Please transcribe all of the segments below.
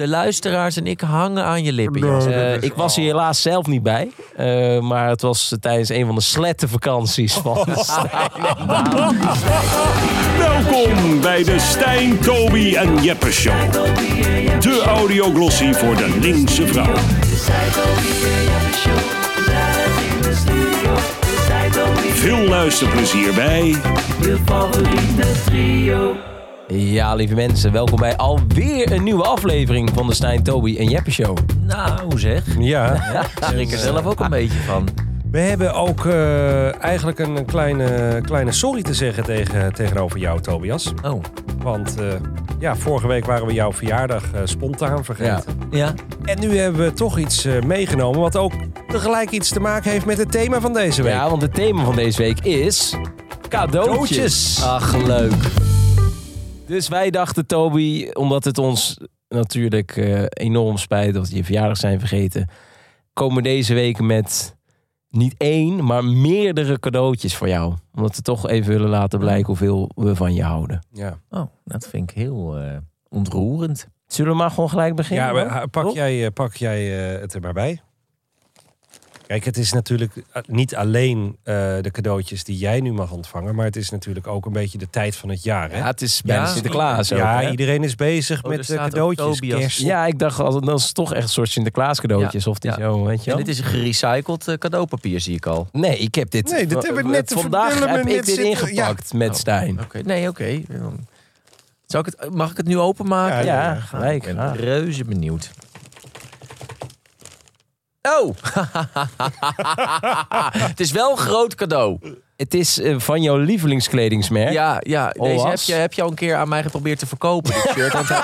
De luisteraars en ik hangen aan je lippen. Eh, ik was hier helaas zelf niet bij. eh, maar het was tijdens een van de slettenvakanties van Stijn en Daan. Welkom bij de Stijn, Toby en Jeppe Show. De audioglossie voor de linkse vrouw. Veel luisterplezier bij Ja, lieve mensen, welkom bij alweer een nieuwe aflevering van de Stijn, Toby en Jeppe Show. Nou zeg, Ja, schrik er zelf ook een beetje van. we hebben ook eh, eigenlijk een kleine, kleine sorry te zeggen tegen, tegenover jou, Tobias. Oh, Want eh, ja, vorige week waren we jouw verjaardag eh, spontaan vergeten. ja. En nu hebben we toch iets eh, meegenomen wat ook tegelijk iets te maken heeft met het thema van deze week. Ja, want het thema van deze week is cadeautjes. Cadeautjes. Ach, leuk. Dus wij dachten, Toby, omdat het ons natuurlijk eh, enorm spijt dat we je verjaardag zijn vergeten, komen deze week met niet één, maar meerdere cadeautjes voor jou. Omdat we toch even willen laten blijken hoeveel we van je houden. Ja, Oh, dat vind ik heel eh, ontroerend. Zullen we maar gewoon gelijk beginnen? ja maar, pak Toch? jij, eh, pak jij eh, het er maar bij. Kijk, het is natuurlijk eh, niet alleen eh, de cadeautjes die jij nu mag ontvangen, maar het is natuurlijk ook een beetje de tijd van het jaar. Hè? Ja, het is bijna Ja. Sinterklaas Ja, iedereen is bezig Oh, met cadeautjes. Kerst. Ja, ik dacht, als- dat is toch echt een soort Sinterklaas cadeautjes. Of die Ja. zo, weet je En wel? dit is een gerecycled eh, cadeaupapier, zie ik al. Nee, ik heb dit. Nee, dit hebben we net Vandaag heb ik net dit zitten- ingepakt met Oh. Stijn. Oké, nee, oké. Zou ik het, mag ik het nu openmaken? Ja, Ja, ja, gelijk. Ik ben graag. reuze benieuwd. Oh! het is wel een groot cadeau. Het is eh, van jouw lievelingskledingmerk. Ja, ja deze heb je, heb je al een keer aan mij geprobeerd te verkopen, dit shirt. Want hij,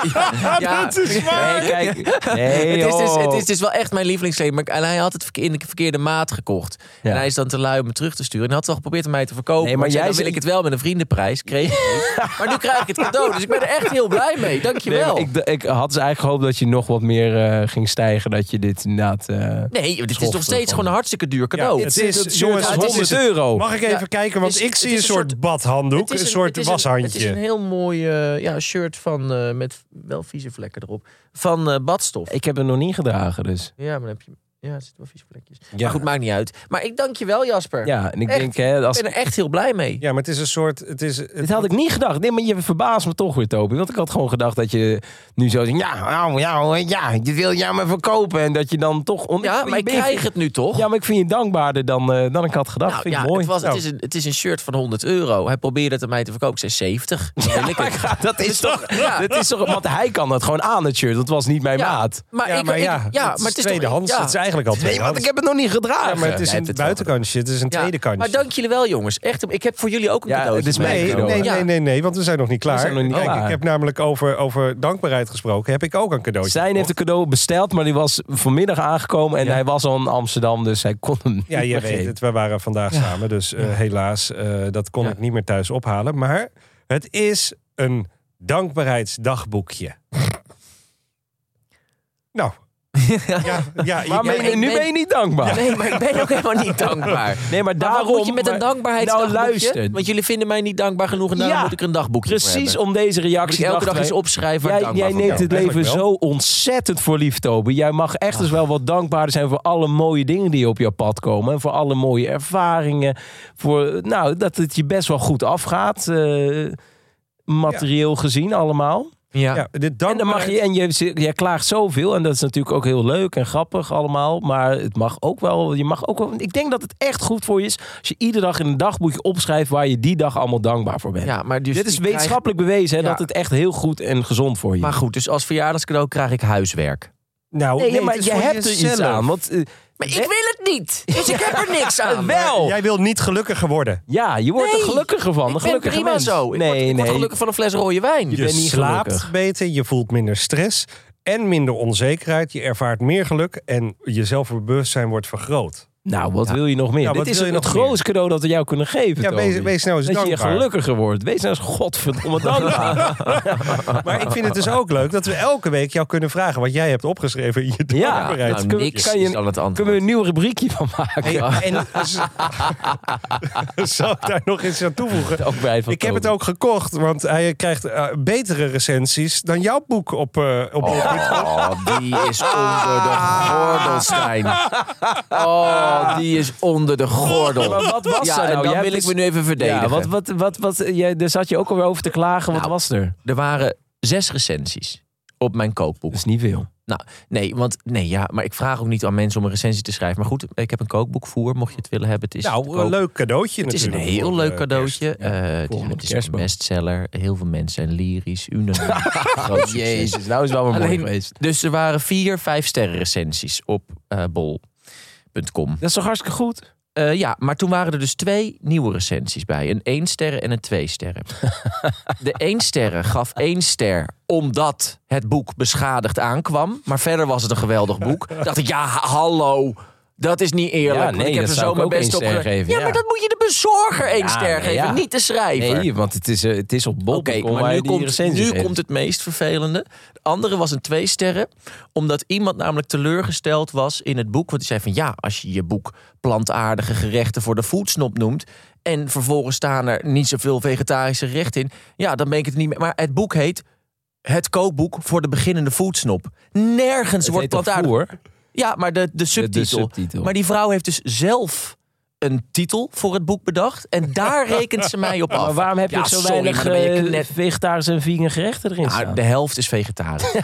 ja, dat is waar. Nee, kijk. Nee, het, is dus, het is dus wel echt mijn lievelingskleding. Maar en hij had het in de verkeerde maat gekocht. Ja. En hij is dan te lui om het terug te sturen. En hij had wel geprobeerd om mij te verkopen. Nee, maar maar ik zei, jij dan wil ik het wel met een vriendenprijs. Kreeg ik. Maar nu krijg ik het cadeau. Dus ik ben er echt heel blij mee. Nee, Dankjewel. maar ik, ik had dus eigenlijk gehoopt dat je nog wat meer eh, ging stijgen. Dat je dit inderdaad... eh nee, dit is nog steeds van. gewoon een hartstikke duur cadeau. Ja, het het is, is- het jongens, het is 100 euro. Mag ik even Kijken? Want is- ik zie een een soort badhanddoek, een soort washandje. het is een heel mooi eh, ja, shirt van, eh, met wel vieze vlekken erop. Van eh, badstof. Ik heb het nog niet gedragen, dus. Ja, maar dan heb je... Ja, er zitten wel vieze vlekjes. Ja. Maar goed, maakt niet uit. Maar ik dank je wel, Jasper. Ja, en ik Echt? denk, hè, als, Ik ben er echt heel blij mee. Ja, maar het is een soort... Het is, het, dit had ik niet gedacht. Nee, maar je verbaast me toch weer, Toby. Want ik had gewoon gedacht dat je nu zo zegt... Ja, nou, ja, ja, je wil jou maar verkopen. En dat je dan toch... on- Ja, maar ik krijg het nu toch? Ja, maar ik vind je dankbaarder dan, eh, dan ik had gedacht. Nou, vind ja, ik mooi. Het, was, het, Nou. is een, het is een shirt van 100 euro. Hij probeerde het aan mij te verkopen. Ik zei 70. Dan wil ik het. Ja, dat is toch... Ja. Dat is toch want hij kan dat gewoon aan, het shirt. Dat was niet mijn Ja, maat. Maar, ja, ik, maar ik- ja, ja, het maar is het is toch- tweedehands. ja. Het eigenlijk al Nee, want ik heb het nog niet gedragen. Ja, maar het is een buitenkantje. Het is een Ja, tweede kantje. Maar dank jullie wel, jongens. Echt, ik heb voor jullie ook een Ja, cadeau. het is mijn Nee, nee, nee, nee, nee, want we zijn nog niet klaar. zijn nog niet Kijk, klaar. ik heb namelijk over, over dankbaarheid gesproken. Heb ik ook een cadeautje Stijn heeft een cadeau besteld, maar die was vanmiddag aangekomen. En Ja. hij was al in Amsterdam, dus hij kon hem Ja, je weet geven. het. We waren vandaag samen. Dus eh, helaas, eh, dat kon Ja. ik niet meer thuis ophalen. Maar het is een dankbaarheidsdagboekje. nou. Ja, ja, Maar ja, ben je- ik nu ben- ben je niet dankbaar. Nee, maar ik ben ook helemaal niet dankbaar. Nee, maar daarom... waarom moet je met een dankbaarheidsdagboekje? Nou, luister. Want jullie vinden mij niet dankbaar genoeg en daarom Ja, moet ik er een dagboekje Precies hebben. om deze Moet reactie... ik elke dag eens opschrijven Jij, dankbaar jij neemt het leven zo ontzettend voor lief, Toby. Jij mag echt eens wel wat dankbaarder zijn voor alle mooie dingen die op jouw pad komen. En voor alle mooie ervaringen. Voor, nou, dat het je best wel goed afgaat. eh, materieel gezien allemaal. Ja. ja, dit En dan mag je, en je, jij klaagt zoveel. En dat is natuurlijk ook heel leuk en grappig allemaal. Maar het mag ook wel, je mag ook wel. Ik denk dat het echt goed voor je is. Als je iedere dag in een dagboekje opschrijft waar je die dag allemaal dankbaar voor bent. Ja, maar dus Dit is krijg- wetenschappelijk bewezen hè, Ja. dat het echt heel goed en gezond voor je Maar is. goed, dus als verjaardagscadeau krijg ik huiswerk. Nou, Nee, nee, maar je hebt er iets jezelf. aan. Want, eh, Maar ik wil het niet. Dus ik heb er niks aan. wel. Jij wil niet gelukkiger worden. Ja, je wordt Nee, er gelukkiger van. Een Ik ben gelukkige prima mens. zo. Ik nee, word, ik word nee. gelukkig van een fles rode wijn. Je Je bent niet slaapt gelukkig. beter, je voelt minder stress en minder onzekerheid. Je ervaart meer geluk en je zelfbewustzijn wordt vergroot. Nou, wat Ja. wil je nog meer? Ja, Dit is je het grootste cadeau dat we jou kunnen geven, Ja, wees, wees nou eens Dat je dankbaar. gelukkiger wordt. Wees nou eens godverdomme dankbaar. Maar ik vind het dus ook leuk dat we elke week jou kunnen vragen wat jij hebt opgeschreven in je Ja, dankbaarheid. nou, niks kan je- is dan het antwoord. Kunnen we een nieuw rubriekje van maken? Hey, en zou ik daar nog eens aan toevoegen? Ook bij van Ik heb het ook gekocht, want hij krijgt eh, betere recensies dan jouw boek op, eh op Oh, die is onder de gordel, Stijn. Oh, die is onder de gordel. Maar wat was ja, er nou? dan Jij wil ik me nu even verdedigen. Ja, wat, wat, wat, wat, jij, daar zat je ook alweer over te klagen. Wat Nou, was er? Er waren zes recensies op mijn kookboek. Dat is niet veel. Nee, want nee, ja, maar ik vraag ook niet aan mensen om een recensie te schrijven. Maar goed, ik heb een kookboekvoer, mocht je het willen hebben. Het is Nou, een leuk cadeautje Het is een heel voor, leuk eh, cadeautje. kerst. Ja, Eh, het is, volgende het is een bestseller. Heel veel mensen zijn lyrisch. Unaniem. Succes. Jezus, nou is wel maar mooi geweest. Dus er waren vier vijf sterren recensies op eh, bol.com. Dat is toch hartstikke goed? Eh, ja, maar toen waren er dus twee nieuwe recensies bij. Een 1 sterren en een 2 sterren. De 1 sterren gaf 1 ster omdat het boek beschadigd aankwam. Maar verder was het een geweldig boek. Dacht ik, ja, ha- hallo. Dat is niet eerlijk. Ja, nee, ik heb er zo mijn best één op ster ge- geven, Ja, ja. maar dat moet je de bezorger 1 Ja, ster geven, niet de schrijver. Nee, want het is, eh, het is op bol. Oké, maar nu, komt, nu komt het meest vervelende. De andere was een twee sterren. Omdat iemand namelijk teleurgesteld was in het boek. Want die zei van ja, als je je boek plantaardige gerechten voor de voedsnop noemt. En vervolgens staan er niet zoveel vegetarische gerechten in. Ja, dan ben ik het niet meer. Maar het boek heet Het kookboek voor de beginnende voedsnop. Nergens wordt plantaardig. Ja, maar de, de subtitel. de subtitel. Maar die vrouw heeft dus zelf een titel voor het boek bedacht. En daar rekent ze mij op af. Maar waarom heb je Ja, zo sorry, weinig eh, net- vegetarische en vegan gerechten erin Ja, staan? de helft is vegetarisch.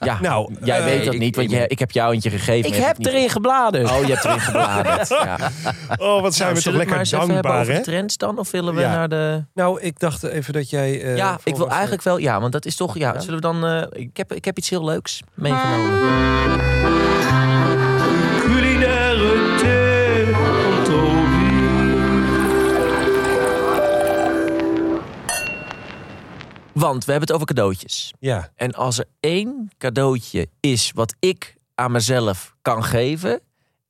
ja, Nou, jij eh, weet dat ik- niet, want ik- je, ik heb jou eentje gegeven. ik heb erin gebladerd. Oh, je hebt erin gebladerd. ja. Oh, wat zijn Nou, we toch zullen we het maar lekker dankbaar, over hè? de trends dan? Of willen we Ja. naar de... Nou, ik dacht even dat jij... eh, ja, ik wil eigenlijk wel... Ja, want dat is toch... Ja, Ja? zullen we dan... eh, ik, heb, ik heb iets heel leuks meegenomen. Want we hebben het over cadeautjes. Ja, En als er één cadeautje is wat ik aan mezelf kan geven,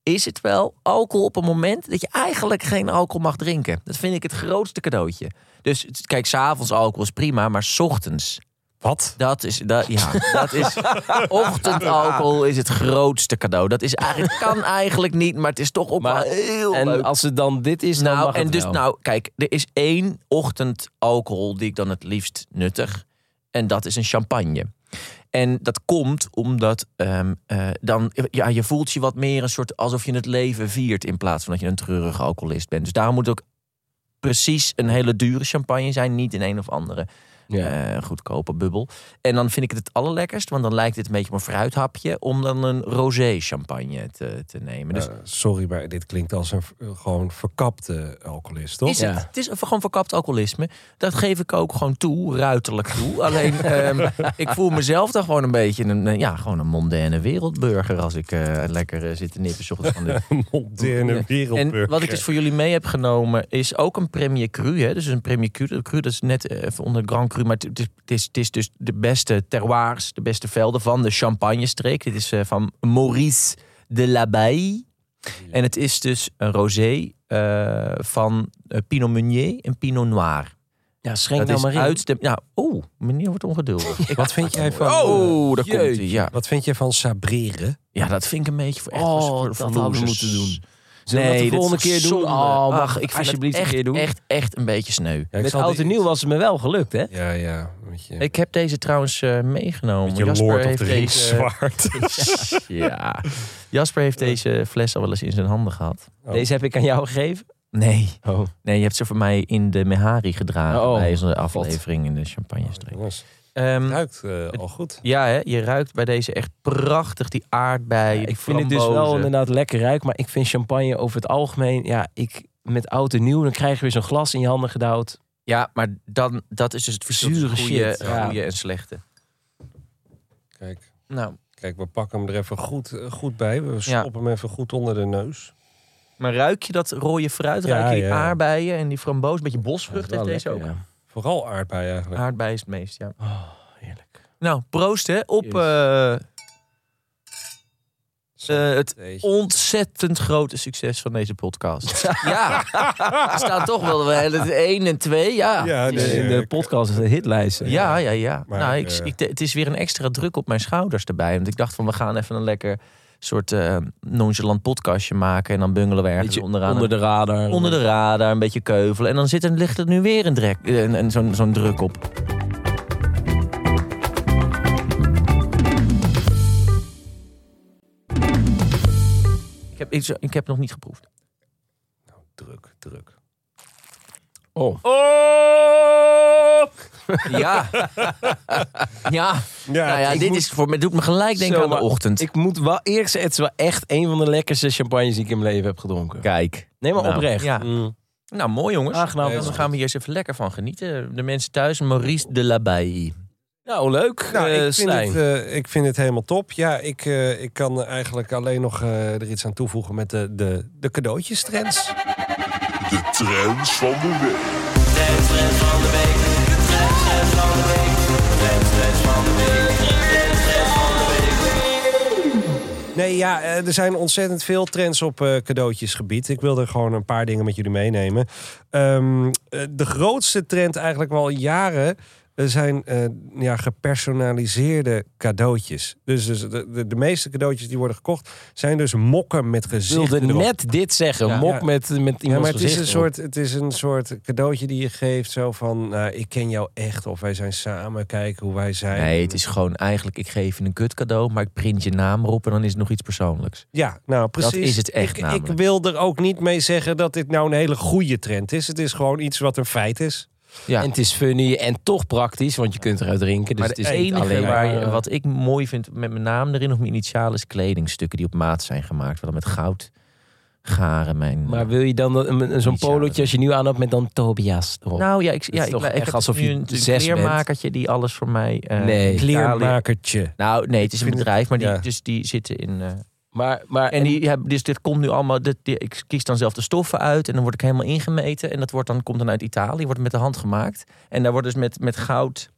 is het wel alcohol op een moment dat je eigenlijk geen alcohol mag drinken. Dat vind ik het grootste cadeautje. Dus kijk, s'avonds alcohol is prima, maar 's ochtends, wat? dat is, dat, ja, dat is, ochtendalcohol is het grootste cadeau. Dat is eigenlijk, kan eigenlijk niet, maar het is toch ook Maar- wel heel en leuk. als het dan dit is, dan Nou, mag en dus, wel. nou, kijk, er is één ochtend alcohol die ik dan het liefst nuttig. En dat is een champagne. En dat komt omdat eh, dan, ja, je voelt je wat meer een soort alsof je het leven viert in plaats van dat je een treurige alcoholist bent. Dus daarom moet ook precies een hele dure champagne zijn, niet in een of andere Ja. eh, goedkope bubbel. En dan vind ik het het allerlekkerst, want dan lijkt het een beetje op een fruithapje om dan een rosé champagne te, te nemen. Dus Eh, sorry, maar dit klinkt als een v- gewoon verkapte alcoholist, toch? Is Ja. het, het is gewoon verkapt alcoholisme. Dat geef ik ook gewoon toe, ruiterlijk toe. Alleen, ehm, ik voel mezelf dan gewoon een beetje een, eh, ja, gewoon een mondaine wereldburger als ik eh, lekker eh, zit te nippen van de Moderne En wereldburger. wat ik dus voor jullie mee heb genomen is ook een Premier Cru. Hè? Dus een Premier Cru, dat is net eh, even onder Grand Cru. Maar het is, het, is, het is dus de beste terroirs, de beste velden van de Champagne-streek. Dit is eh, van Maurice de l'Abbaye. En het is dus een rosé eh, van eh, Pinot Meunier en Pinot Noir. ja, schenk Dat nou is maar in. uitstem... Nou, oeh, meneer wordt ongeduldig. Ik- Wat vind jij van... Oh, daar komt hij. Ja. Wat vind jij van sabreren? ja, dat vind ik een beetje voor echt Oh, voor, dat voor hadden we losers. moeten doen. Zullen we Nee, dat de volgende keer doen? zonde. Oh, mag Ach, ik vind alsjeblieft het een echt, keer doen? Echt, echt een beetje sneu. Ja, Met oud en nieuw was het me wel gelukt, hè? Ja, ja. Je, Ik heb deze trouwens eh, meegenomen. met je Jasper Lord heeft deze, zwaard. ja. Jasper heeft deze fles al wel eens in zijn handen gehad. Oh. Deze heb ik aan jou gegeven. Nee, Oh. nee je hebt ze voor mij in de Mehari gedragen Oh, bij onze aflevering in de. Jongens, Ehm, het ruikt eh, al goed. ja, hè, je ruikt bij deze echt prachtig die aardbeien, ik vind het dus wel inderdaad lekker ruik, maar ik vind champagne over het algemeen, ja, ik met oud en nieuw, dan krijg je weer zo'n glas in je handen gedouwd. Ja, maar dan, dat is dus het verschil tussen Zure goede, shit, ja. goede en slechte. Kijk, Nou, kijk, we pakken hem er even goed, eh, goed bij. We Ja. stoppen hem even goed onder de neus. maar ruik je dat rode fruit? Ja, Ruik je die aardbeien en die framboos? Een beetje bosvrucht heeft deze ook. lekker, ja. Vooral aardbei eigenlijk. Aardbei is het meest, ja. Oh, heerlijk. Nou, proost hè, op Yes. eh, Eh, het ontzettend grote succes van deze podcast. ja, er staat toch wel wel 1 en 2. Ja, Ja, Het is- nee, in de podcast is de hitlijst. ja, ja. ja. Maar, nou, ik, eh, ik, het is weer een extra druk op mijn schouders erbij. Want ik dacht van, we gaan even een lekker soort eh, nonchalant podcastje maken. En dan bungelen we ergens Beetje onderaan. onder de radar. onder de radar, een beetje keuvelen. En dan zit ligt er nu weer een, drek, eh, een, een, zo'n, zo'n druk op. Ik heb, ik, ik heb nog niet geproefd. Druk, druk. Oh. Ja. ja. nou ja, ik dit moet- is voor me, doet me gelijk denken Zo, aan de ochtend. Ik moet wel eerlijk zeggen, het is wel echt een van de lekkerste champagnes die ik in mijn leven heb gedronken. Kijk. Nee, maar Nou, oprecht. ja. Mm. Nou, mooi jongens. Aangenaam. Dan gaan we hier eens even lekker van genieten. De mensen thuis, Maurice de Labay. Nou, leuk. Nou, eh, ik, vind het, eh, ik vind het helemaal top. Ja, ik, eh, ik kan eigenlijk alleen nog eh, er iets aan toevoegen met de, de, de cadeautjestrends. De trends van de week. Nee, ja, eh, er zijn ontzettend veel trends op eh, cadeautjesgebied. Ik wil er gewoon een paar dingen met jullie meenemen. Ehm, eh, de grootste trend eigenlijk wel jaren eh, zijn eh, ja, gepersonaliseerde cadeautjes. Dus, dus de, de, de meeste cadeautjes die worden gekocht zijn dus mokken met Ik gezichten wilde erop. net dit zeggen. Ja. Mok Ja. met, met iemands Ja, maar het is, een soort, het is een soort cadeautje die je geeft. Zo van, nou, ik ken jou echt. Of wij zijn samen, kijken hoe wij zijn. Nee, het is gewoon eigenlijk, ik geef je een kut cadeau, maar ik print je naam erop en dan is het nog iets persoonlijks. Ja, nou precies. is het echt ik, ik namelijk. wil er ook niet mee zeggen dat dit nou een hele goede trend is. Het is gewoon iets wat een feit is. Ja. En het is funny en toch praktisch, want je kunt eruit drinken. Dus maar het is niet enige alleen waar je, maar, wat ik mooi vind met mijn naam erin of mijn initialen is kledingstukken die op maat zijn gemaakt. Wel met goud garen. Mijn, Maar wil je dan zo'n polootje als je nu aan hebt met dan Tobias erop? nou ja, ik, ja, ik, ik heb alsof je een, kleermakertje die alles voor mij. eh, Nee. Kleermakertje. Nou, nee, het is een bedrijf, maar die, ja. dus die zitten in. eh, Maar, maar en die hebben, dus dit komt nu allemaal. Dit, ik kies dan zelf de stoffen uit en dan word ik helemaal ingemeten. En dat wordt dan, komt dan uit Italië, wordt met de hand gemaakt. En daar wordt dus met, met goud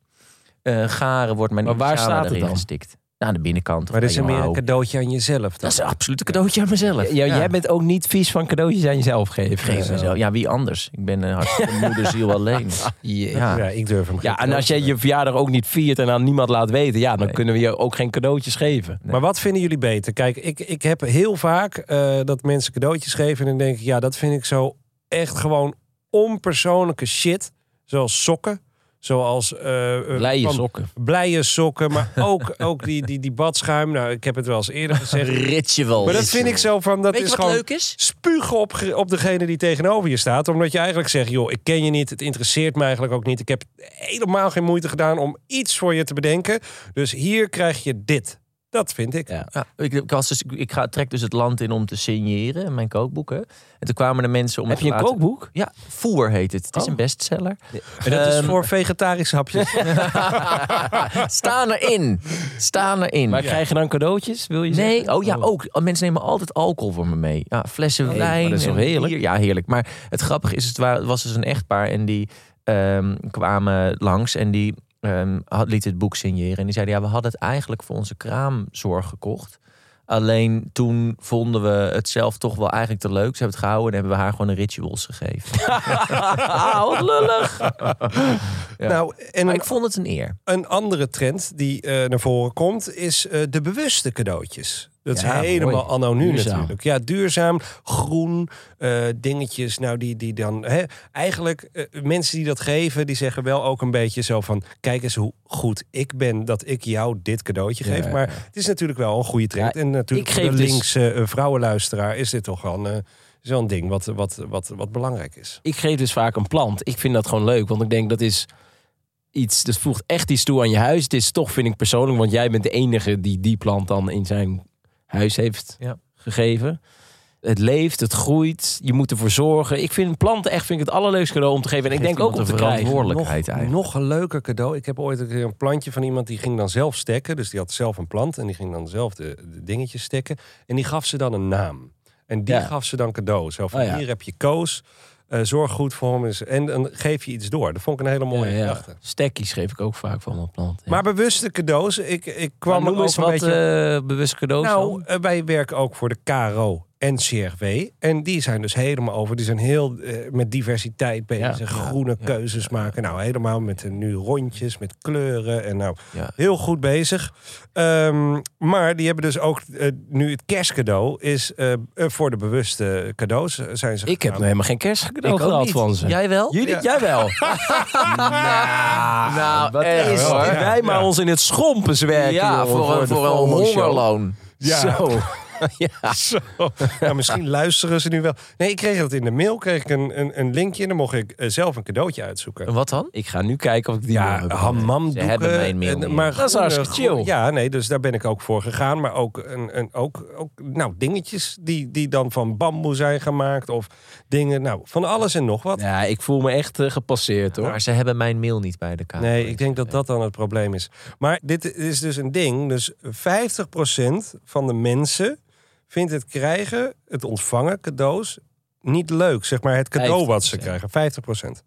eh, garen wordt mijn Maar waar staat het dan? gestikt. Nou, aan de binnenkant. Maar dat is meer een cadeautje aan jezelf. Dat is absoluut een cadeautje aan mezelf. Ja, Jij bent ook niet vies van cadeautjes aan jezelf geven. Ik geef mezelf. Ja, wie anders? Ik ben een hartstikke moederziel alleen. Ja. Ja. Ja, ik durf hem geen Ja, en als jij je verjaardag ook niet viert en aan niemand laat weten, ja, dan Nee. kunnen we je ook geen cadeautjes geven. Maar wat vinden jullie beter? Kijk, ik, ik heb heel vaak eh, dat mensen cadeautjes geven en dan denk ik, ja, dat vind ik zo echt gewoon onpersoonlijke shit. Zoals sokken. Zoals eh, eh, Blije van- sokken. blije sokken, maar ook, ook die, die, die badschuim. Nou, ik heb het wel eens eerder gezegd. Ritual. Maar dat vind ik zo van, dat Weet je is wat gewoon leuk is? spugen op, op degene die tegenover je staat. Omdat je eigenlijk zegt, joh, ik ken je niet. Het interesseert me eigenlijk ook niet. Ik heb helemaal geen moeite gedaan om iets voor je te bedenken. Dus hier krijg je dit. Dat vind ik. Ja. Ja, ik, ik, was dus, ik ga, trek dus het land in om te signeren in mijn kookboeken. En toen kwamen de mensen om Heb je een laten- kookboek? Ja, Voer heet het. Het is Oh. een bestseller. En dat is Ehm, voor vegetarische hapjes. Staan erin. Staan erin. Maar krijg je dan cadeautjes, wil je Nee, zeggen? oh ja, ook. Mensen nemen altijd alcohol voor me mee. Ja, flessen Nee, wijn. dat is toch heerlijk? bier. Ja, heerlijk. Maar het grappige is, het was dus een echtpaar en die ehm, kwamen langs en die ehm had, liet het boek signeren. En die zeiden, ja, we hadden het eigenlijk voor onze kraamzorg gekocht. Alleen toen vonden we het zelf toch wel eigenlijk te leuk. Ze hebben het gehouden en hebben we haar gewoon een rituals gegeven. Ah, wat lullig. Ja. Nou, en Maar ik vond het een eer. een andere trend die eh, naar voren komt, is eh, de bewuste cadeautjes. Dat Ja, is helemaal mooi. anno nu Duurzaam. natuurlijk. Ja, duurzaam, groen, eh, dingetjes. Nou, die, die dan. Hè, eigenlijk, eh, mensen die dat geven, die zeggen wel ook een beetje zo van: kijk eens hoe goed ik ben dat ik jou dit cadeautje geef. Ja, maar het is natuurlijk wel een goede trend. En natuurlijk voor de dus- linkse eh, vrouwenluisteraar is dit toch wel een, een ding wat, wat, wat, wat belangrijk is. Ik geef dus vaak een plant. Ik vind dat gewoon leuk, want ik denk dat is iets, dat voegt echt iets toe aan je huis. Het is toch, vind ik persoonlijk, want jij bent de enige die die plant dan in zijn huis heeft Ja. gegeven. Het leeft, het groeit, je moet ervoor zorgen. Ik vind planten echt vind ik het allerleukste cadeau om te geven. En ik Geeft denk ook om iemand te verantwoordelijkheid nog, eigenlijk. nog een leuker cadeau. Ik heb ooit een keer een plantje van iemand die ging dan zelf stekken. Dus die had zelf een plant en die ging dan zelf de, de dingetjes stekken. En die gaf ze dan een naam. En die Ja. gaf ze dan cadeau. Zo van Oh ja. hier heb je Koos. Eh, zorg goed voor hem is, en dan geef je iets door. Dat vond ik een hele mooie Ja, ja. gedachte. Stekkies geef ik ook vaak van mijn plant. Ja. Maar bewuste cadeaus. Ik, ik kwam Maar noem eens ook een wat beetje... eh, bewust cadeaus Nou, eh, wij werken ook voor de KRO en CRW. En die zijn dus helemaal over. Die zijn heel eh, met diversiteit bezig. Ja, groene ja, keuzes maken. Nou, helemaal met eh, nu rondjes, met kleuren. En nou, Ja. heel goed bezig. Ehm, maar die hebben dus ook eh, nu het kerstcadeau is voor de bewuste cadeaus. Zijn ze Ik heb nog helemaal geen kerstcadeau gehad van ze. Jij wel? Jullie, Ja. jij wel. nou, Wat echt, is hoor. het? Wij maar ons in het schompen werken. Ja, jongen, voor, voor een hongerloon. Ja. Zo. ja. Zo. Nou, misschien luisteren ze nu wel. Nee, ik kreeg dat in de mail. Kreeg ik een, een, een linkje. En dan mocht ik eh, zelf een cadeautje uitzoeken. En wat dan? Ik ga nu kijken of ik die Ja, Ze hebben mijn mail niet. Maar Dat is groene- hartstikke chill. Ja, nee, dus daar ben ik ook voor gegaan. Maar ook, een, een, ook, ook nou, dingetjes die, die dan van bamboe zijn gemaakt. Of dingen, nou, van alles en nog wat. Ja, ik voel me echt eh, gepasseerd hoor. Maar ze hebben mijn mail niet bij de Kamer. Nee, ik denk dat dat dan het probleem is. Maar dit is dus een ding. Dus 50% van de mensen vindt het krijgen, het ontvangen cadeaus, niet leuk. Zeg maar het cadeau wat ze 50%. krijgen. 50%.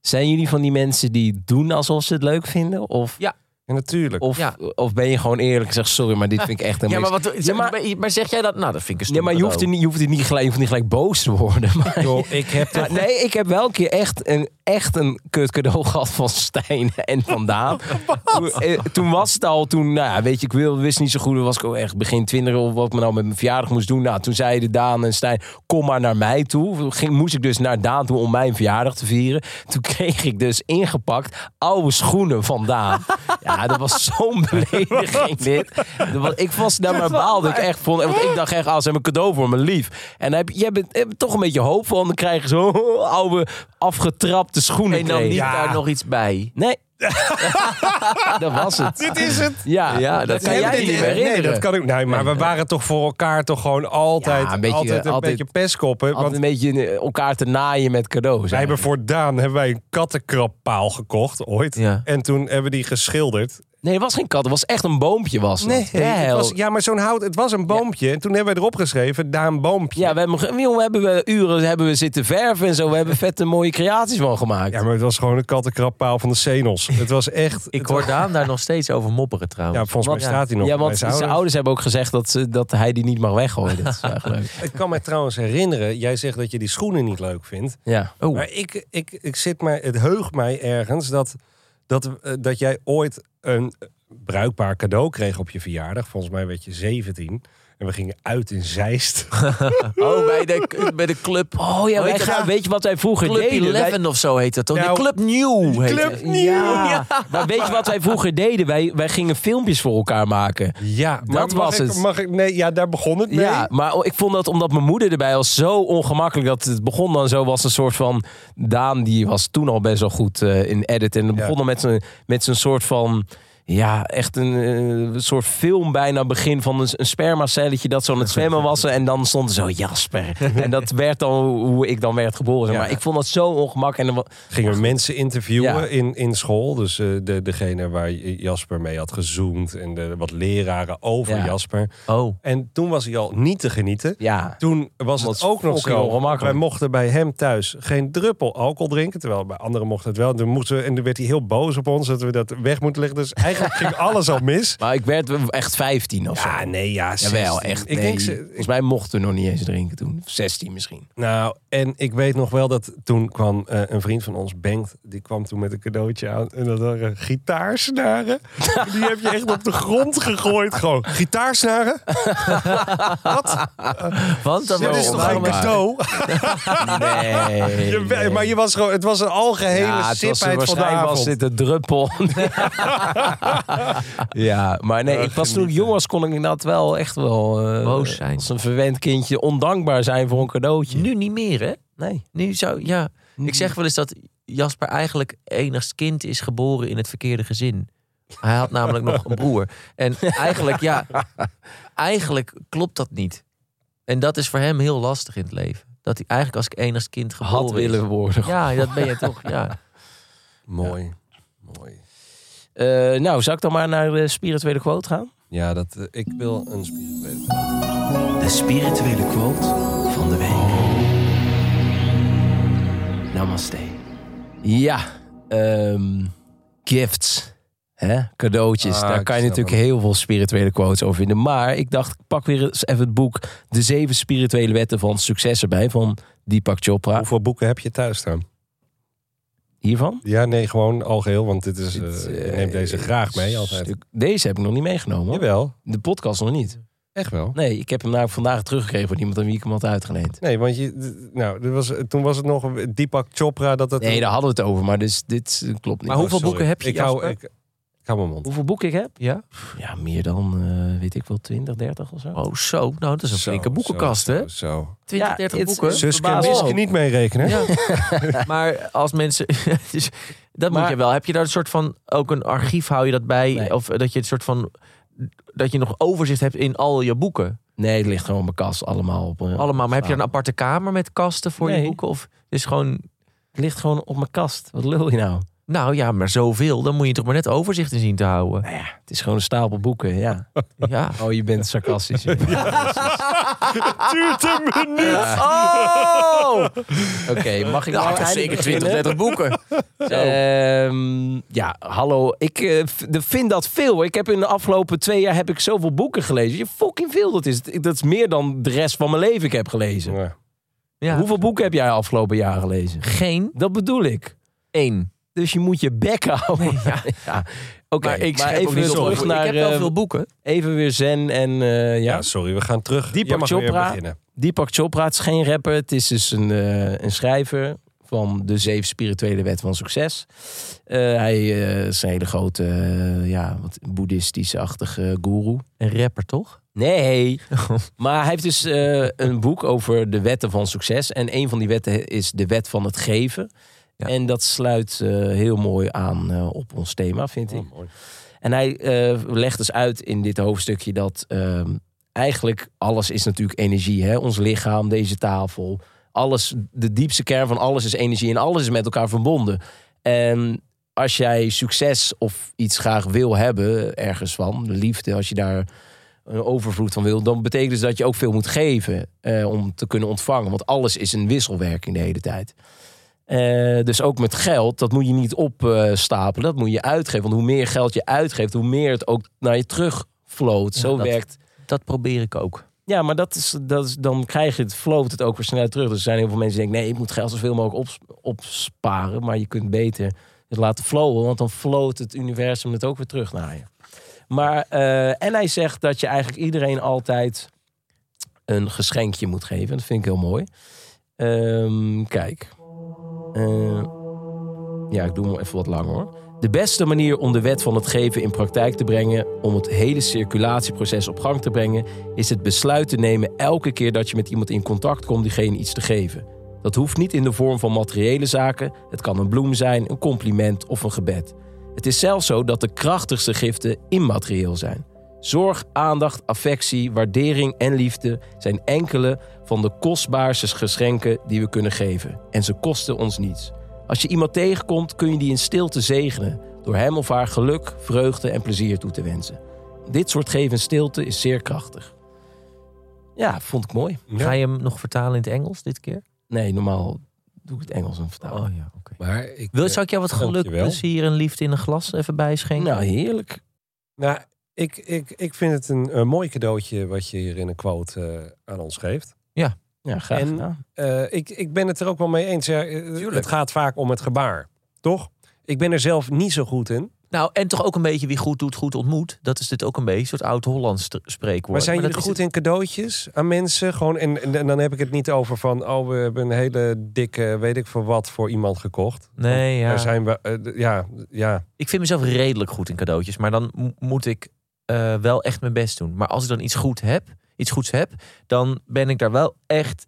Zijn jullie van die mensen die doen alsof ze het leuk vinden? Of, Ja. Ja, natuurlijk. of, Ja. of ben je gewoon eerlijk en zegt sorry, maar dit vind ik echt een Ja, maar, wat, Ja, maar, zeg jij dat? Nou, dat vind ik een Ja, maar je hoeft, er niet, je, hoeft er niet gelijk, je hoeft niet gelijk boos te worden. Maar, Joh, ik heb nee, ik heb wel een keer echt een, echt een kut cadeau gehad van Stijn en van Daan. Toen, eh, toen was het al, toen, nou ja, weet je, ik wil, wist niet zo goed. Was ik ook echt begin twintig of wat ik me nou met mijn verjaardag moest doen. Nou, toen zeiden Daan en Stijn, kom maar naar mij toe. Ging, moest ik dus naar Daan toe om mijn verjaardag te vieren. Toen kreeg ik dus ingepakt oude schoenen van Daan. Ja, dat was zo'n belediging dit. Dat was- Ik was daar maar baalde ik echt vond. Want ik dacht echt, als ze hebben een cadeau voor mijn lief. En dan heb hebt, je hebt toch een beetje hoop van. Dan krijg je zo'n oude afgetrapte schoenen. En dan kreeg. niet daar nog iets bij. Nee. dat was het. Dit is het. Ja, Ja, dat, dat kan jij niet meer Nee, herinneren. dat kan ik. Nee, maar we waren toch voor elkaar toch gewoon altijd, Ja, een beetje, altijd een altijd- beetje pestkoppen. Altijd Want een beetje eh, elkaar te naaien met cadeaus. wij hebben voor Daan hebben wij een kattenkrabpaal gekocht ooit. Ja. En toen hebben we die geschilderd. Nee, het was geen kat. Het was echt een boompje. Was het. het was, ja, maar zo'n hout, het was een boompje. En toen hebben wij erop geschreven, Daan Boompje. Ja, we hebben, jongen, we hebben we uren hebben we zitten verven en zo. We hebben vette mooie creaties van gemaakt. Ja, maar het was gewoon een kattenkrabpaal van de Senos. Het was echt... Ik hoor was- Daan daar nog steeds over mopperen trouwens. Ja, volgens mij Want- staat hij nog ja, want zijn ouders. ouders hebben ook gezegd dat, ze, dat hij die niet mag weggooien. Dat is eigenlijk leuk. Ik kan me trouwens herinneren, jij zegt dat je die schoenen niet leuk vindt. Ja. Oh, Maar ik, ik, ik zit mij, het heugt mij ergens dat, dat, eh, dat jij ooit een bruikbaar cadeau kreeg op je verjaardag. Volgens mij werd je 17. En we gingen uit in Zeist. oh bij, de, bij de club. Oh ja, wij heet gaan, dat? weet je wat wij vroeger Club deden? Wij- 11 of zo heet dat toch? Nou, de Club New heet Club het. Nieuw. Ja. Maar weet je wat wij vroeger deden? Wij, wij gingen filmpjes voor elkaar maken. Ja, Dat was ik, het. Mag ik, nee, ja, daar begon het mee. Ja, maar ik vond dat omdat mijn moeder erbij was zo ongemakkelijk. Dat het begon dan zo was een soort van... Daan die was toen al best wel goed eh, in editen. En Ja. begon dan met zijn met zijn soort van... Ja, echt een eh, soort film bijna begin van een, een spermacelletje dat zo aan het zwemmen was. En dan stond er zo Jasper. en dat werd dan hoe ik dan werd geboren. Ja. Maar ik vond dat zo. En dan wa- Gingen we mensen interviewen Ja. in, in school. Dus eh, de, degene waar Jasper mee had gezoomd. En de, wat leraren over Ja. Jasper. Oh, En toen was hij al niet te genieten. ja, Toen was Dat het ook nog zo. ongemakkelijk. Wij mochten bij hem thuis geen druppel alcohol drinken. Terwijl bij anderen mochten het wel. Toen moesten we, en toen werd hij heel boos op ons dat we dat weg moeten leggen. Dus eigenlijk ging alles al mis. maar ik werd echt 15 of zo. Ja, nee, ja. Jawel, 16. echt. Ik nee. denk, ze- Volgens mij mochten we nog niet eens drinken toen. 16 misschien. Nou, en ik weet nog wel dat toen kwam eh, een vriend van ons, Bengt, die kwam toen met een cadeautje aan. En dat waren gitaarsnaren. die heb je echt op de grond gegooid. Gewoon, gitaarsnaren? Wat? want dat was is toch waar. cadeau? Nee. Je Maar je was gewoon, het was een algehele ja, sipheid van de waarschijnlijk was dit een druppel. ja, maar nee, ik was toen ik jong was, kon ik inderdaad wel echt wel... eh, Boos zijn. Als een verwend kindje ondankbaar zijn voor een cadeautje. Nu niet meer, hè? Nee. Nu zou, ja. Ik zeg wel eens dat Jasper eigenlijk enigst kind is geboren in het verkeerde gezin. Hij had namelijk nog een broer. En eigenlijk, ja, eigenlijk klopt dat niet. En dat is voor hem heel lastig in het leven. Dat hij eigenlijk als enigst kind geboren Had willen is. worden. Ja, dat ben je toch, ja. Mooi, mooi. Eh, nou, zou ik dan maar naar de spirituele quote gaan? Ja, dat, eh, ik wil een spirituele De spirituele quote van de week. Namaste. Ja, ehm, gifts. Hè? Cadeautjes. Ah, Daar kan je natuurlijk heel veel spirituele quotes over vinden. Maar ik dacht, ik pak weer eens even het boek De Zeven Spirituele Wetten van Succes erbij. Van Deepak Chopra. Hoeveel boeken heb je thuis staan? Hiervan? Ja, nee, gewoon algeheel, want dit is, Dit, eh, eh, ik neem deze graag mee altijd. Stuk- Deze heb ik nog niet meegenomen. Jawel, De podcast nog niet. echt wel. Nee, ik heb hem namelijk vandaag teruggekregen van iemand aan wie ik hem had uitgeleend. Nee, want je, nou, dit was, toen was het nog Deepak Chopra dat het. Nee, daar hadden we het over, maar dus, dit klopt niet. Maar hoeveel sorry. boeken heb je, Ik hou, ik hou mijn mond. Hoeveel boeken ik heb? Ja? Ja, meer dan, eh, weet ik wel, 20, 30 of zo. Oh, zo. Nou, dat is een Zo, flinke boekenkast, zo, hè? Zo, zo. 20, Ja, 30 het- boeken. Zus- Wiske me. niet meerekenen. Ja. maar als mensen... dus dat moet je wel. Heb je daar een soort van... Ook een archief hou je dat bij? Nee. Of dat je het soort van... Dat je nog overzicht hebt in al je boeken? Nee, het ligt gewoon op mijn kast allemaal op. eh, Allemaal. Maar heb je een aparte kamer met kasten voor je boeken? Of is gewoon... Het ligt gewoon op mijn kast. Wat lul je nou? Nou ja, maar zoveel. Dan moet je toch maar net overzicht in zien te houden. Nou ja, het is gewoon een stapel boeken, ja. Ja. Oh, je bent sarcastisch. ja. Duurt een minuut. Oh! Oké, mag ik Nou, nou zeker 20, beginnen? 30 boeken. Ehm, ja, hallo. Ik eh, de- vind dat veel. Ik heb in de afgelopen twee jaar heb ik zoveel boeken gelezen. Je fucking veel dat is. Dat is meer dan de rest van mijn leven ik heb gelezen. Ja. Hoeveel boeken heb jij afgelopen jaar gelezen? Geen Dat bedoel ik. één. Dus je moet je bek houden. ja. Ja. Oké, Maar ik maar even niet zo terug Ik naar heb wel eh, veel boeken. even weer zen en eh, ja. Ja, sorry, we gaan terug. Deepak weer Chopra. beginnen. Deepak Chopra, het is geen rapper. Het is dus een, eh, een schrijver van de zeven spirituele wetten van succes. Eh, hij eh, is een hele grote, ja, wat boeddhistische-achtige guru. Een rapper, toch? Nee, maar hij heeft dus eh, een boek over de wetten van succes. En een van die wetten is de wet van het geven. Ja. En dat sluit eh, heel mooi aan eh, op ons thema, vind ik. Oh, mooi. En hij eh, legt dus uit in dit hoofdstukje dat ehm, eigenlijk alles is natuurlijk energie. Hè? Ons lichaam, deze tafel. Alles, de diepste kern van alles is energie en alles is met elkaar verbonden. En als jij succes of iets graag wil hebben, ergens van, de liefde, als je daar een overvloed van wil, dan betekent dus dat je ook veel moet geven eh, om te kunnen ontvangen. Want alles is een wisselwerking de hele tijd. Eh, dus ook met geld, dat moet je niet opstapelen. dat moet je uitgeven. Want hoe meer geld je uitgeeft, hoe meer het ook naar je terugvloot. Ja, Zo dat- werkt. Dat probeer ik ook. Ja, maar dat is, dat is, dan krijg je het, floot het ook weer sneller terug. Dus er zijn heel veel mensen die denken: nee, ik moet geld zoveel mogelijk ops- opsparen. Maar je kunt beter het laten flowen, want dan floot het universum het ook weer terug naar je. Maar, eh, en hij zegt dat je eigenlijk iedereen altijd een geschenkje moet geven. Dat vind ik heel mooi. Ehm, kijk. Eh, ja, ik doe hem even wat langer hoor. De beste manier om de wet van het geven in praktijk te brengen, om het hele circulatieproces op gang te brengen, is het besluit te nemen elke keer dat je met iemand in contact komt diegene iets te geven. Dat hoeft niet in de vorm van materiële zaken. Het kan een bloem zijn, een compliment of een gebed. Het is zelfs zo dat de krachtigste giften immaterieel zijn. Zorg, aandacht, affectie, waardering en liefde zijn enkele van de kostbaarste geschenken die we kunnen geven. En ze kosten ons niets. Als je iemand tegenkomt, kun je die in stilte zegenen. Door hem of haar geluk, vreugde en plezier toe te wensen. Dit soort geven in stilte is zeer krachtig. Ja, vond ik mooi. Ja. Ga je hem nog vertalen in het Engels dit keer? Nee, normaal doe ik het Engels en vertalen. Oh ja, oké. Maar ik, Wil, eh, zou ik jou wat geluk, dankjewel. plezier en liefde in een glas even bijschenken? Nou, heerlijk. Nou, ik, ik, ik vind het een, een mooi cadeautje wat je hier in een quote eh, aan ons geeft. Ja, graag En-. Eh, ik, ik ben het er ook wel mee eens. Ja, eh, het gaat vaak om het gebaar, toch? Ik ben er zelf niet zo goed in. Nou, en toch ook een beetje wie goed doet, goed ontmoet. Dat is dit ook een beetje, een soort oud-Hollands spreekwoord. Maar zijn jullie goed het- in cadeautjes aan mensen? Gewoon, en, en, en dan heb ik het niet over van... oh, we hebben een hele dikke, weet ik veel wat, voor iemand gekocht. Nee, ja. Daar zijn we, ja, ja. Ik vind mezelf redelijk goed in cadeautjes. Maar dan mo- moet ik eh, wel echt mijn best doen. Maar als ik dan iets, goed heb, iets goeds heb, dan ben ik daar wel echt...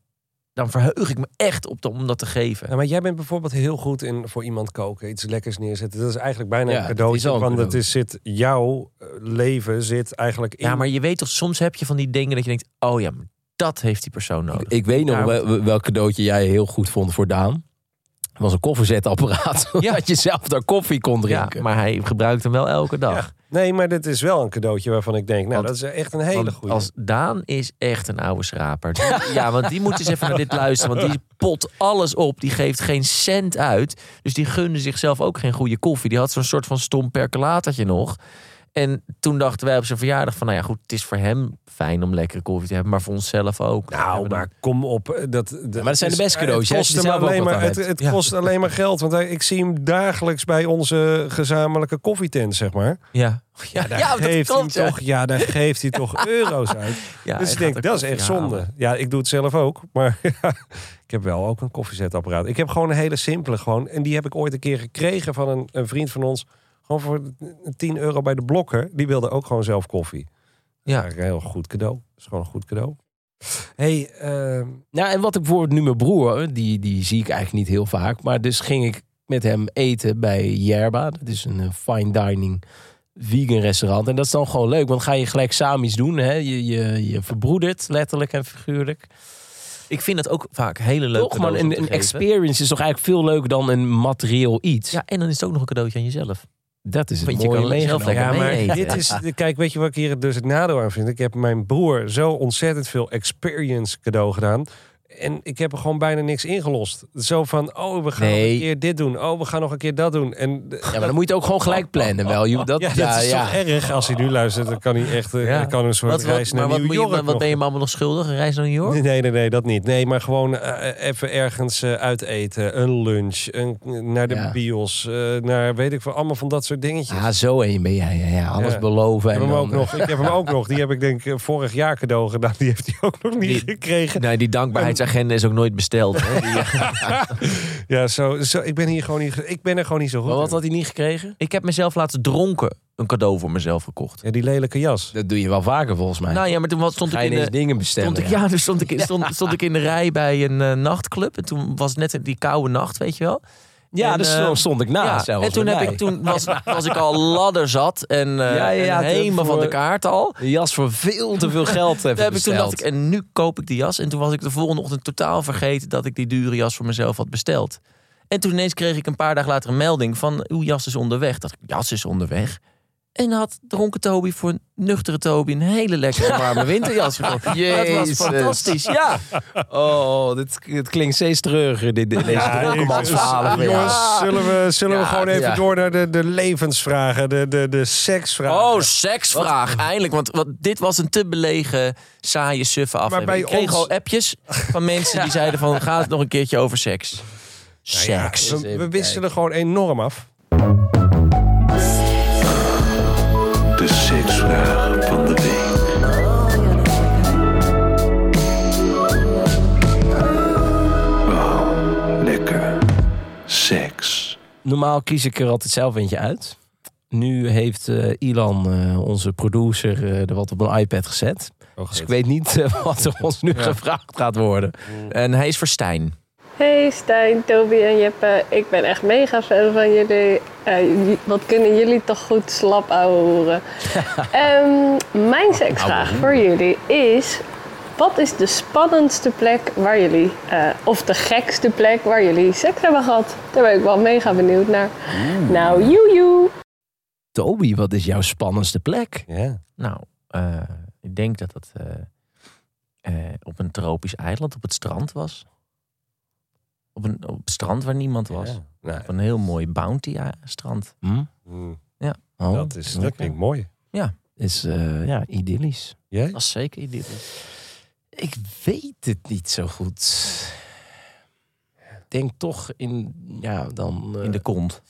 Dan verheug ik me echt op de, om dat te geven. Nou, maar jij bent bijvoorbeeld heel goed in voor iemand koken, iets lekkers neerzetten. Dat is eigenlijk bijna Ja, een cadeautje, want het is, zit jouw eh, leven zit eigenlijk in. Ja, maar je weet toch, soms heb je van die dingen dat je denkt... oh ja, maar dat heeft die persoon nodig. Ik weet nog wel, welk cadeautje jij heel goed vond voor Daan. Het was een koffiezetapparaat. Ja. dat je zelf daar koffie kon ja, drinken. maar hij gebruikt hem wel elke dag. Ja. Nee, maar dit is wel een cadeautje waarvan ik denk, nou, Want- dat is echt een hele goede. Als Daan is echt een oude schraper. Die- ja, want die moet eens even naar dit luisteren. Want die pot alles op. Die geeft geen cent uit. Dus die gunde zichzelf ook geen goede koffie. Die had zo'n soort van stom percolatertje nog. En toen dachten wij op zijn verjaardag van... nou ja, goed, het is voor hem fijn om lekkere koffie te hebben. Maar voor onszelf ook. Nou, maar kom op. eh, Dat, maar dat zijn de beste cadeautjes, hè, Het kost, hem alleen maar, het, het Ja. kost alleen maar geld. Want hij- ik zie hem dagelijks bij onze gezamenlijke koffietent, zeg maar. Ja, ja, Daar ja geeft hij klopt. hem ja. toch, ja, daar geeft hij toch euro's uit. Ja, dus ik denk, dat is echt halen. zonde. Ja, ik doe het zelf ook. Maar ik heb wel ook een koffiezetapparaat. Ik heb gewoon een hele simpele gewoon. En die heb ik ooit een keer gekregen van een, een vriend van ons. Gewoon voor 10 euro bij de blokker. Die wilde ook gewoon zelf koffie. Ja. Een heel goed cadeau. Dat is gewoon een goed cadeau. hey, ehm, Nou, en wat ik bijvoorbeeld nu mijn broer, die, die zie ik eigenlijk niet heel vaak. Maar dus ging ik met hem eten bij Yerba. Dat is een eh, fine dining vegan restaurant. En dat is dan gewoon leuk, want ga je gelijk samen iets doen. Hè? Je, je, je verbroedert, letterlijk en figuurlijk. Ik vind het ook vaak hele leuke Toch, om een, een geven. experience is toch eigenlijk veel leuker dan een materieel iets. Ja, en dan is het ook nog een cadeautje aan jezelf. Dat is het Want je mooie meegenomen. ja, maar mee dit is, kijk, weet je wat ik hier dus het nadeel aan vind? Ik heb mijn broer zo ontzettend veel experience cadeau gedaan. En ik heb er gewoon bijna niks ingelost. Zo van, oh, we gaan nog een keer dit doen. Oh, we gaan nog een keer dat doen. En Ja, maar dan moet je het ook gewoon gelijk plannen wel. Je, dat, ja, ja, is ja. toch erg als hij nu luistert. Dan kan hij echt eh, Ja. kan een soort Wat, wat, reis naar maar wat, New je, York wat, wat nog. ben je me allemaal nog schuldig? Een reis naar New York? Nee, nee, nee, dat niet. Nee, maar gewoon eh, even ergens eh, uiteten. Een lunch. Een, naar de Ja. bios. eh, naar weet ik veel. Allemaal van dat soort dingetjes. Ah, zo een ben jij. Ja, ja. Alles Ja. beloven. Ik En heb, hem dan, ook nog, ik heb hem ook nog. Die heb ik denk ik vorig jaar cadeau gedaan. Die heeft hij ook nog niet Die- gekregen. Nee, die dankbaarheidsagenda is ook nooit besteld. Hè? Ja, zo, zo, ik ben hier gewoon niet. Ik ben er gewoon niet zo goed. Maar wat in. had hij niet gekregen? ik heb mezelf laten dronken een cadeau voor mezelf gekocht. Ja, die lelijke jas. Dat doe je wel vaker volgens mij. Nou ja, maar toen was- stond ik in de... dingen bestellen. Stond ik, ja, dus stond ik, in- stond, stond ik in de rij bij een eh, nachtclub. En toen was het net die koude nacht, weet je wel. Ja, En, dus zo stond ik naast ja, zelfs. en toen, heb ik, toen was, was ik al ladderzat en, Ja, ja, ja, en helemaal voor- van de kaart al. Een jas voor veel te veel geld heb ik, toen dacht ik, en nu koop ik die jas. En toen was ik de volgende ochtend totaal vergeten dat ik die dure jas voor mezelf had besteld. En toen ineens kreeg ik een paar dagen later een melding van uw jas is onderweg. Dat ik, jas is onderweg. En had dronken Toby voor een nuchtere Toby een hele lekkere warme winterjas gekocht. Dat was fantastisch. Ja, Oh, dit, dit klinkt steeds treuriger, dit, deze Ja, jou. Jongens, zullen we, zullen we gewoon even ja. door naar de, de levensvragen, de, de, de seksvragen. Oh, seksvraag. Eindelijk. Want, want dit was een te belegen, saaie, suffe aflevering. bij ik kreeg ons- al appjes van mensen die zeiden van... gaat het nog een keertje over seks? Nou Seks. we, we wisselen gewoon enorm af. Seksvraag van de week. Wauw, lekker. Seks. Normaal kies ik er altijd zelf eentje uit. Nu heeft eh, Ilan, eh, onze producer, eh, er wat op een iPad gezet. Dus ik weet niet wat er ons nu gevraagd gaat worden. En hij is voor Stijn. Hey Stijn, Toby en Jeppe. Ik ben echt mega fan van jullie. Eh, wat kunnen jullie toch goed slap ouwe horen. Ehm, mijn seksvraag voor jullie is... Wat is de spannendste plek waar jullie... eh, of de gekste plek waar jullie seks hebben gehad? Daar ben ik wel mega benieuwd naar. Nou, joejoe! Toby, wat is jouw spannendste plek? Ja. Nou, eh, ik denk dat het eh, eh, op een tropisch eiland op het strand was. Op een op strand waar niemand was. Ja. Nou, Op een heel mooi bounty-strand. Hm? mm, Oh, dat, is, dat lekker. klinkt mooi. is eh, ja, idyllisch. Jij? Dat is zeker idyllisch. Ik weet het niet zo goed. Ik denk toch in, ja, dan... eh, In de kont.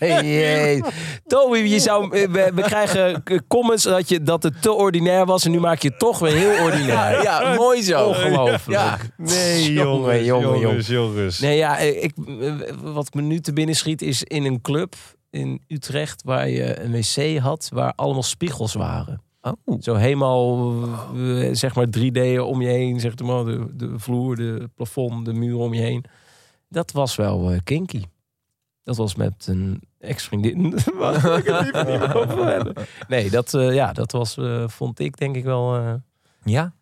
Jee. Toby, je zou, eh, we, we krijgen comments dat, je, dat het te ordinair was. En nu maak je het toch weer heel ordinair. Ja, mooi zo. Ongelooflijk. Ja. Nee, Jongen, jongen, jongens, jongens. Nee, ja, eh, ik, eh, wat me nu te binnen schiet is in een club in Utrecht... waar je een wc had waar allemaal spiegels waren. Oh. Zo helemaal, eh, zeg maar 3D om je heen. Zeg maar, de, de vloer, de plafond, de muur om je heen. Dat was wel eh, kinky. Dat was met een ex-vriendin. Nee, dat, eh, ja, dat was, vond ik denk ik wel... Ja.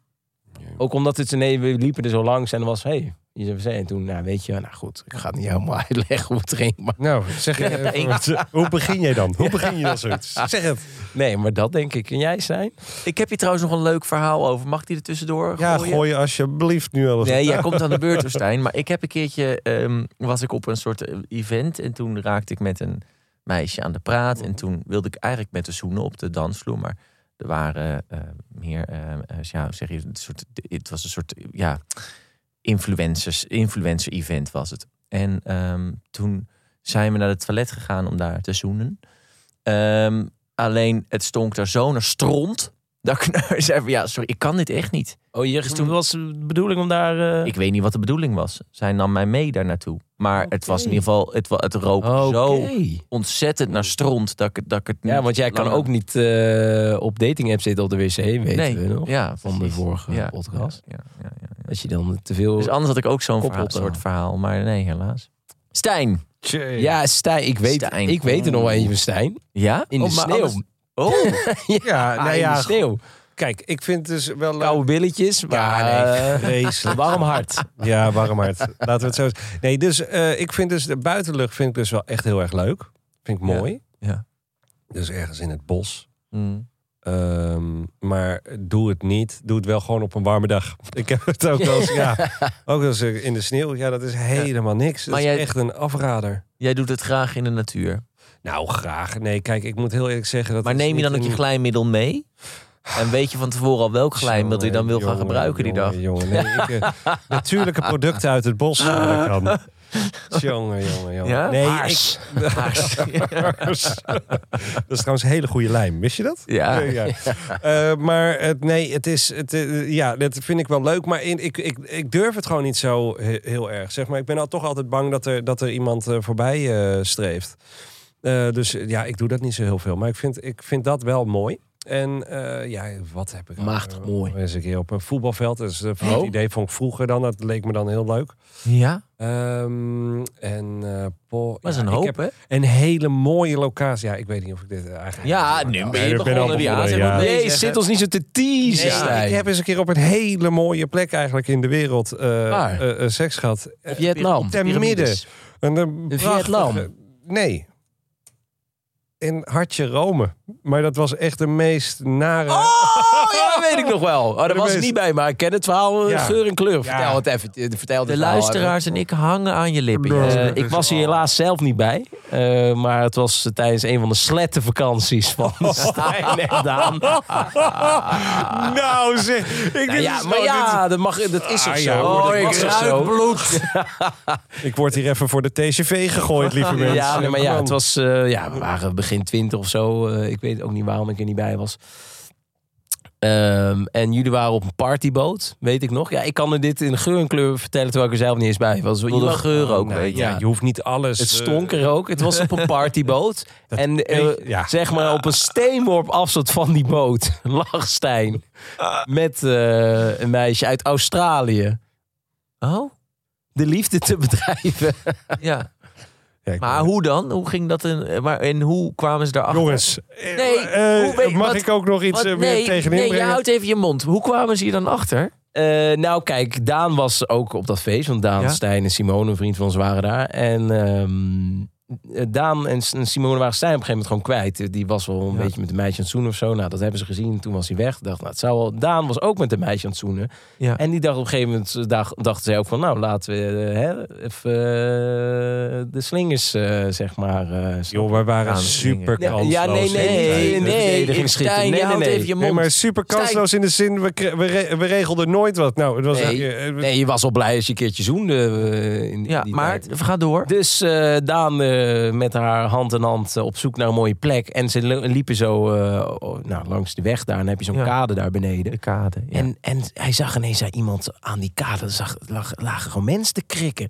ook omdat het, nee, we liepen er zo langs en was, hey, IZVC. En toen, nou weet je, nou goed, ik ga het niet helemaal uitleggen hoe het ging. Maar Nou, zeg je, Ja, even wat- hoe begin jij dan? Hoe begin je dan zoiets? Zeg het. nee, maar dat denk ik. En jij zijn? Ik heb hier trouwens nog een leuk verhaal over. Mag ik die er tussendoor Ja, gooien? gooi je alsjeblieft nu alles. Nee, jij komt aan de beurt, Stijn. Maar ik heb een keertje, ehm, was ik op een soort eh, event en toen raakte ik met een meisje aan de praat. En toen wilde ik eigenlijk met de zoenen op de dansvloer. Maar er waren eh, meer, eh, ja, zeg je, een soort, het was een soort, ja, influencers, influencer event was het. En ehm, toen zijn we naar het toilet gegaan om daar te zoenen. Ehm, alleen het stonk daar zo naar stront. Dat ik zei van, ja, sorry, ik kan dit echt niet. Oh, je, Dus toen was de bedoeling om daar... eh, Ik weet niet wat de bedoeling was. Zij nam mij mee daar naartoe. Maar het was in ieder geval, het, het rook zo ontzettend naar stront dat ik, het- dat ik het Ja, want jij kan langer- ook niet eh, op dating app zitten op de wc, weten nee, we nog. Ja, van de vorige Ja, podcast. Ja, ja, ja, ja. Als je dan te veel... Dus anders had ik ook zo'n verhaal, soort verhaal. Maar nee, helaas. Stijn. Ja, Stijn. Ik weet, Stijn. Ik weet er nog wel eentje van Stijn. Ja? In de Oh, sneeuw. anders- Oh, Ja, Ah, nou in ja, de sneeuw. Kijk, ik vind dus wel. Koude billetjes, maar Ja, nee, eh, warm hart. Ja, warm hart. Laten we het zo Nee, dus eh, ik vind dus de buitenlucht vind ik dus wel echt heel erg leuk. Vind ik mooi. ja. Dus ergens in het bos. Mm. Ehm, maar doe het niet. Doe het wel gewoon op een warme dag. Ik heb het ook wel eens, ja, ook wel eens in de sneeuw. Ja, dat is helemaal niks. Dat Maar is jij- echt een afrader. Jij doet het graag in de natuur. Nou, graag. Nee, kijk, ik moet heel eerlijk zeggen dat. Maar neem je dan ook je glijmiddel mee? En weet je van tevoren al welk glijmiddel je dan wil gaan gebruiken die dag? jongen, nee, ik, eh, natuurlijke producten uit het bos. kan. Jongen, jongen, jongen. Ja? Nee, Haars. ik, Haars. dat is trouwens een hele goede lijm. Wist je dat? Ja. ja. Eh, maar het, nee, het is, het, eh, ja, dat vind ik wel leuk. Maar in, ik, ik, ik durf het gewoon niet zo he- heel erg. Zeg maar, ik ben al toch altijd bang dat er, dat er iemand voorbij streeft. Dus ja, ik doe dat niet zo heel veel. Maar ik vind, ik vind dat wel mooi. En eh, ja, wat heb ik Machtig mooi. Eens een keer op een voetbalveld. Dus uh, het Oh. idee vond ik vroeger dan. Dat leek me dan heel leuk. Ja, Ehm, en eh Paul, dat is ja, een hoop, hè? een hele mooie locatie. Ja, ik weet niet of ik dit eh, eigenlijk. Ja, nu ben je begonnen. Ja, ja. nee, zit ons niet zo te teasen, Nee, Stijn. ik heb eens een keer op een hele mooie plek eigenlijk in de wereld eh, eh, eh, seks gehad. Eh, Vietnam. Ten midden. Een, eh, prachtige- Vietnam? Nee. In Hartje Rome. Maar dat was echt de meest nare... Oh, ja, dat weet ik nog wel. Oh, daar was ik niet bij, maar ik ken het verhaal eh, Ja. geur en kleur. Ja. Vertel het even. Vertel het De verhaal luisteraars en ik hangen aan je lippen. Ik was hier helaas zelf niet bij. Eh, maar het was tijdens een van de slettenvakanties van Stijn en Daan. nou zeg, ik, Nou dit ja, is maar nou- ja, dat, mag, dat is Ah, zo? ja, oh, ik ruik zo? bloed. ik word hier even voor de TCV gegooid, lieve mensen. Ja, nee, maar ja, het was, eh, ja, we waren begin twintig of zo. Eh, ik weet ook niet waarom ik er niet bij was. Ehm, en jullie waren op een partyboot, weet ik nog. Ja, ik kan er dit in geur en kleur vertellen terwijl ik er zelf niet eens bij was. wil de geur ook, Nee, je. ja, je hoeft niet alles... Het eh, stonk er ook. Het was op een partyboot. en eh, ja. zeg maar op een steenworp afstand van die boot lag Stijn. Met eh, een meisje uit Australië. Oh, De liefde te bedrijven. ja. Ja, Maar hoe dan? Hoe ging dat? In, maar, en hoe kwamen ze daarachter? Jongens, eh, Nee, eh, hoe weet- mag wat- ik ook nog iets Wat? eh, weer nee, tegenin nee, je houdt even je mond. Hoe kwamen ze hier dan achter? Eh, nou, kijk, Daan was ook op dat feest. Want Daan, Ja? Stijn en Simone, een vriend van ons, waren daar. En ehm, Daan en Simone waren Stijn op een gegeven moment gewoon kwijt. Die was wel een Ja. beetje met een meisje aan het zoenen of zo. Nou, dat hebben ze gezien. Toen was hij weg. Dacht, nou, het zou wel... Daan was ook met een meisje aan het zoenen. Ja. En die dacht op een gegeven moment, eh, dacht, dachten zij ook van... Nou, laten we eh, hè, even eh, de slingers, eh, zeg maar... eh, Joh, wij waren Aan super kansloos. ja, nee, nee, Nee, nee, ik- schieten. Stijn, Nee, nee, nee. even je Nee, maar super kansloos in de zin, we, we, re- we regelden nooit wat. Nou, het was Nee, eh, eh, nee, je was al blij als je een keertje zoende eh, in Ja, die maar tijd. ga door. Dus eh, Daan eh, met haar hand in hand eh, op zoek naar een mooie plek. En ze li- liepen zo eh, nou, langs de weg daar. En dan heb je zo'n Ja. kade daar beneden. De kade. Ja. En, en hij zag ineens zei iemand aan die kade. Er zag, lag, lagen gewoon mensen te krikken.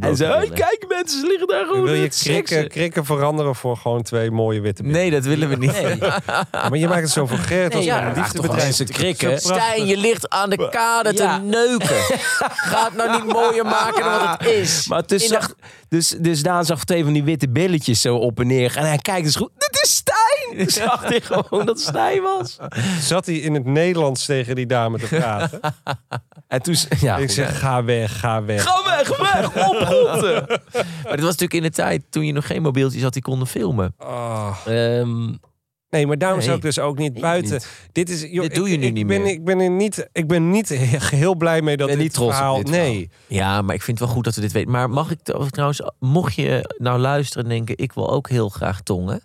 En zei, hey, kijk mensen, ze liggen daar gewoon wil je te seksen." krikken, krikken veranderen voor gewoon twee mooie witte? Nee, dat willen we niet. Nee. Maar je maakt het zo vulgair. als ja, een liefdebedrijf. mensen krikken. Stijn, je ligt aan de kade te neuken. Ga het nou niet mooier maken dan wat het is. Maar dus, zag, dus, dus Daan zag twee van die witte billetjes zo op en neer. En hij kijkt dus goed. Dit is Stijn! Dus zag hij gewoon dat het Stijn was. Zat hij in het Nederlands tegen die dame te praten? En toen... Ja, Ik goed, zeg, ga weg, ga weg. Ga weg, weg, oprotten! Maar dit was natuurlijk in de tijd toen je nog geen mobieltjes had die konden filmen. Oh. Ehm, Nee, maar daarom Nee, zou ik dus ook niet buiten. niet. Dit, is, joh, Dit doe ik- je nu ik niet ben, meer. Ik ben er niet, ik ben niet heel blij mee dat Ben dit niet trots verhaal. dit nee, Ja, maar ik vind het wel goed dat we dit weten. Maar mag ik trouwens, mocht je nou luisteren en denken, ik wil ook heel graag tongen.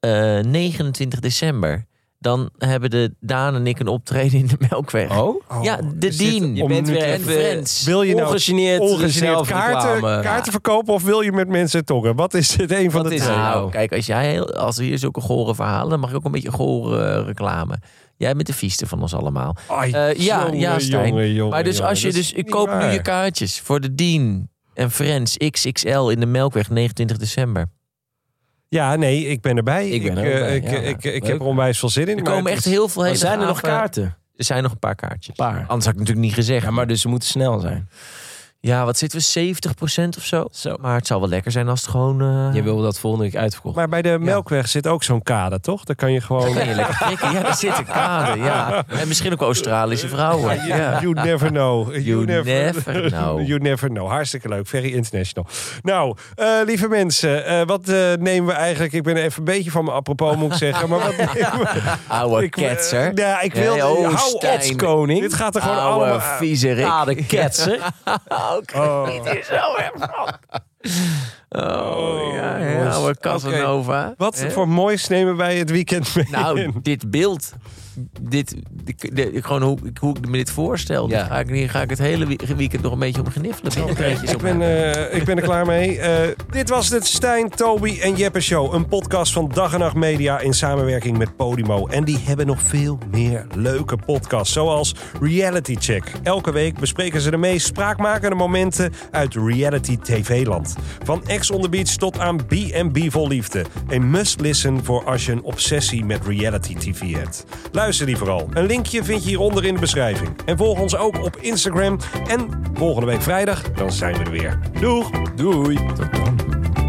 Eh, 29 december. Dan hebben de Daan en ik een optreden in de Melkweg. oh? ja, de is dit Dien. Je bent weer en even Friends. wil je nou ongegeneerd, kaarten, reclame. kaarten verkopen of wil je met mensen tongen? Wat is het een van Wat de is twee? het? Nou, kijk, als jij heel, als er hier zulke gore verhalen, dan mag ik ook een beetje gore eh, reclame. Jij bent de vieste van ons allemaal. Ai, Eh, ja, jongen, ja, Stijn. maar dus als je dus, ik koop nu je kaartjes voor de Dien en Friends XXL in de Melkweg 29 december. Ja, nee, ik ben erbij. Ik ben er eh, bij, ik, ja. ik, ik, ik heb er onwijs veel zin in. Er komen echt is- heel veel hele Maar zijn er nog kaarten? Er zijn nog een paar kaartjes. Paar. Anders had ik natuurlijk niet gezegd. Ja, maar dus ze moeten snel zijn. Ja, wat zitten we? 70% of zo? Zo. Maar het zal wel lekker zijn als het gewoon... eh, Je wil dat volgende week uitverkocht. Maar bij de Melkweg zit ook zo'n kade, toch? Daar kan je gewoon... kan je lekker prikken. Ja, daar zit een kade. Ja. En misschien ook Australische vrouwen. Ja. You never know. You never know. You never know. Hartstikke leuk. Very international. Nou, eh, lieve mensen. eh, wat eh, nemen we eigenlijk... Ik ben even een beetje van mijn apropos, moet ik zeggen. Maar wat nemen we... Oude ketser. Ja, ik wil... Nee, oh, hou op, Stijn. koning. Dit gaat er gewoon Oude allemaal... viezerik. Ah, de ketser. Oh. Niet zo erg van. Oh, ja, ja, oude. Casanova. Wat Hè? voor moois nemen wij het weekend mee? Nou, dit beeld. Dit, dit- dit- gewoon hoe, ik- hoe ik me dit voorstel. Ja. Ga ik, hier ga ik het hele weekend nog een beetje om gniffelen. Ik ben, eh, ik ben er klaar mee. Eh, dit was de Stijn, Toby en Jeppe Show. Een podcast van Dag en Nacht Media in samenwerking met Podimo. En die hebben nog veel meer leuke podcasts. Zoals Reality Check. Elke week bespreken ze de meest spraakmakende momenten uit reality TV-land. Van Ex on the Beach tot aan B&B vol liefde. Een must listen voor als je een obsessie met reality TV hebt. Luister die vooral. Een linkje vind je hieronder in de beschrijving. En volg ons ook op Instagram. En volgende week vrijdag, dan zijn we er weer. Doeg! Doei. Tot dan.